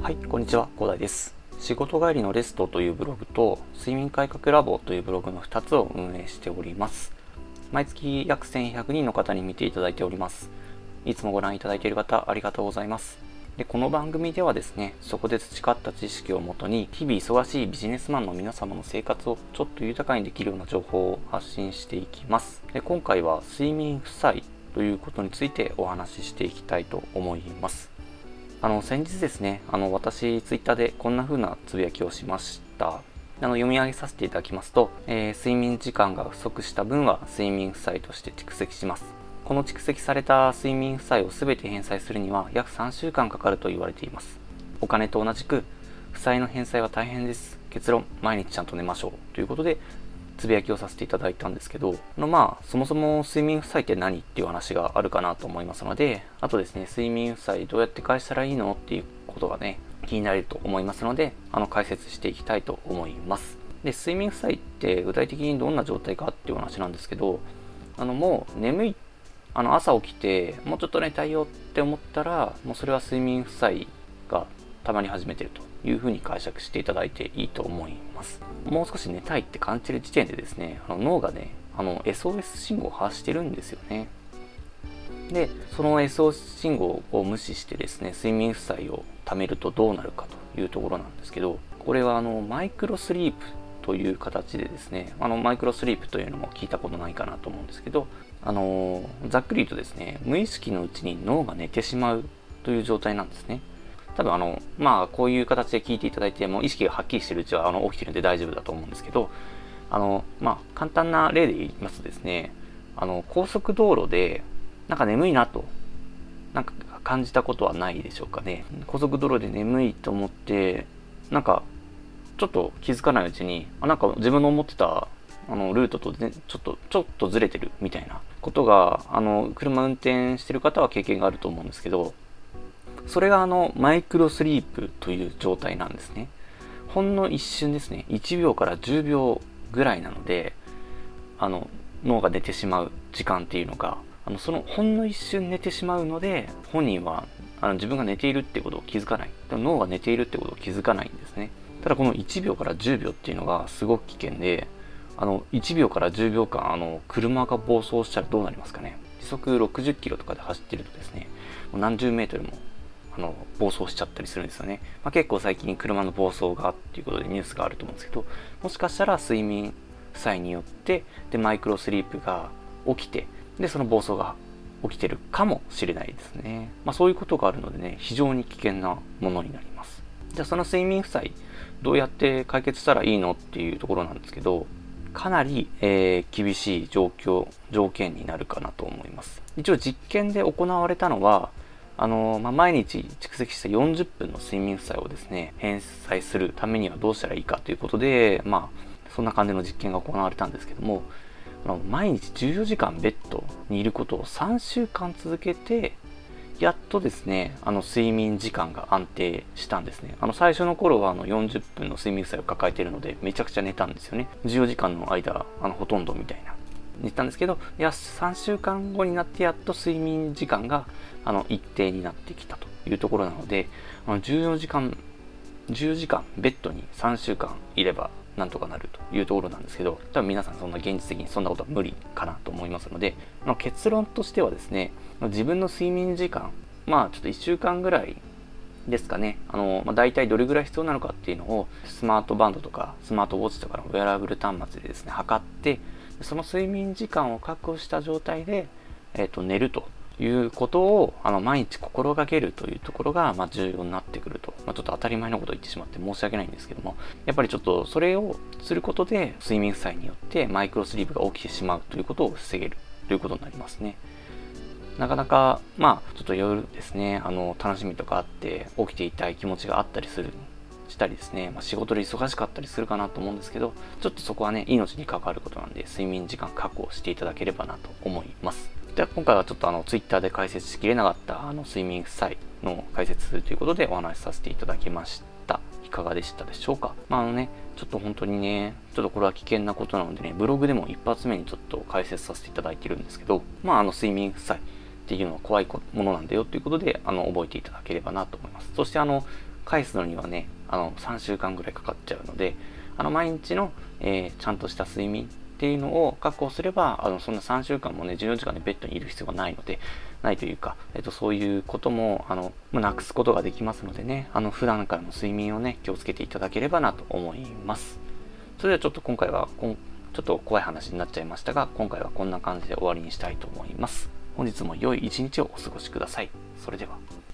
はい、こんにちは、広大です。仕事帰りのレストというブログと、睡眠改革ラボというブログの2つを運営しております。毎月約1100人の方に見ていただいております。いつもご覧いただいている方、ありがとうございます。で、この番組ではですね、そこで培った知識をもとに、日々忙しいビジネスマンの皆様の生活をちょっと豊かにできるような情報を発信していきます。で、今回は睡眠負債ということについてお話ししていきたいと思います。あの先日ですね、あの私、ツイッターでこんな風なつぶやきをしました。あの読み上げさせていただきますと、えー睡眠時間が不足した分は睡眠負債として蓄積します。この蓄積された睡眠負債を全て返済するには約3週間かかると言われています。お金と同じく、負債の返済は大変です。結論、毎日ちゃんと寝ましょう。ということで、つぶやきをさせていただいたんですけど、のまあ、そもそも睡眠負債って何っていう話があるかなと思いますので、あとですね、睡眠負債どうやって返したらいいのっていうことがね、気になると思いますので、あの、解説していきたいと思います。で、睡眠負債って具体的にどんな状態かっていう話なんですけど、あの、もう眠い、あの、朝起きて、もうちょっと寝たいよって思ったら、もうそれは睡眠負債がたまり始めてるというふうに解釈していただいていいと思います。もう少し寝たいって感じる時点でですね、あの脳がね、あの SOS 信号を発してるんですよね。で、その SOS 信号を無視してですね、睡眠負債を貯めるとどうなるかというところなんですけど、これはあのマイクロスリープという形でですね、あのマイクロスリープというのも聞いたことないかなと思うんですけど、あのざっくり言うとですね、無意識のうちに脳が寝てしまうという状態なんですね。多分あの、まあ、こういう形で聞いていただいても、意識がはっきりしてるうちは、あの、起きてるんで大丈夫だと思うんですけど、あの、まあ、簡単な例で言いますとですね、あの、高速道路で、なんか眠いなと、なんか感じたことはないでしょうかね。高速道路で眠いと思って、なんか、ちょっと気づかないうちに、あ、なんか自分の思ってた、あの、ルートとね、ちょっと、ちょっとずれてるみたいなことが、あの、車運転してる方は経験があると思うんですけど、それがあのマイクロスリープという状態なんですね。ほんの一瞬ですね。1秒から10秒ぐらいなので、あの脳が寝てしまう時間っていうのが、あのそのほんの一瞬寝てしまうので、本人はあの自分が寝ているってことを気づかない。脳が寝ているってことを気づかないんですね。ただこの1秒から10秒っていうのがすごく危険で、あの1秒から10秒間あの車が暴走したらどうなりますかね。時速60キロとかで走ってるとですね、もう何十メートルも暴走しちゃったりするんですよね、まあ、結構最近車の暴走がっていうことでニュースがあると思うんですけどもしかしたら睡眠負債によってでマイクロスリープが起きてでその暴走が起きてるかもしれないですね、まあ、そういうことがあるのでね非常に危険なものになります。じゃあその睡眠負債どうやって解決したらいいのっていうところなんですけどかなり、えー厳しい状況条件になるかなと思います。一応実験で行われたのはあのまあ、毎日蓄積した40分の睡眠負債をですね、返済するためにはどうしたらいいかということで、まあ、そんな感じの実験が行われたんですけども、毎日14時間ベッドにいることを3週間続けて、やっとですね、あの睡眠時間が安定したんですね。あの最初の頃はあの40分の睡眠負債を抱えているので、めちゃくちゃ寝たんですよね。14時間の間、あのほとんどみたいな。寝たんですけど、いや、3週間後になってやっと睡眠時間があの一定になってきたというところなので、あの14時間、10時間ベッドに3週間いればなんとかなるというところなんですけど、多分皆さんそんな現実的にそんなことは無理かなと思いますので、ま、結論としてはですね、自分の睡眠時間、まあちょっと1週間ぐらいですかね、あの、まあ、大体どれぐらい必要なのかっていうのを、スマートバンドとか、スマートウォッチとかのウェアラブル端末でですね、測って、その睡眠時間を確保した状態で、えっ、と、寝るということを、あの、毎日心がけるというところが、まあ、重要になってくると。まあ、ちょっと当たり前のことを言ってしまって申し訳ないんですけども、やっぱりちょっとそれをすることで、睡眠負債によってマイクロスリープが起きてしまうということを防げるということになりますね。なかなか、まあ、ちょっと夜ですね、あの、楽しみとかあって、起きていたい気持ちがあったりする、したりですね、まあ、仕事で忙しかったりするかなと思うんですけど、ちょっとそこはね、命に関わることなんで、睡眠時間確保していただければなと思います。では、今回はちょっとあの、ツイッターで解説しきれなかった、あの、睡眠負債の解説ということでお話しさせていただきました。いかがでしたでしょうか？まあ、あのね、ちょっと本当にね、ちょっとこれは危険なことなのでね、ブログでも一発目にちょっと解説させていただいてるんですけど、まあ、あの、睡眠負債、っていうのは怖いものなんだよということで、あの、覚えていただければなと思います。そして、あの、返すのにはね、あの、3週間ぐらいかかっちゃうので、あの、毎日の、えー、ちゃんとした睡眠っていうのを確保すれば、あの、そんな3週間もね、14時間でベッドにいる必要がないので、ないというか、えっと、そういうことも、あの、まなくすことができますのでね、あの、普段からの睡眠をね、気をつけていただければなと思います。それではちょっと今回は、ちょっと怖い話になっちゃいましたが、今回はこんな感じで終わりにしたいと思います。本日も良い一日をお過ごしください。それでは。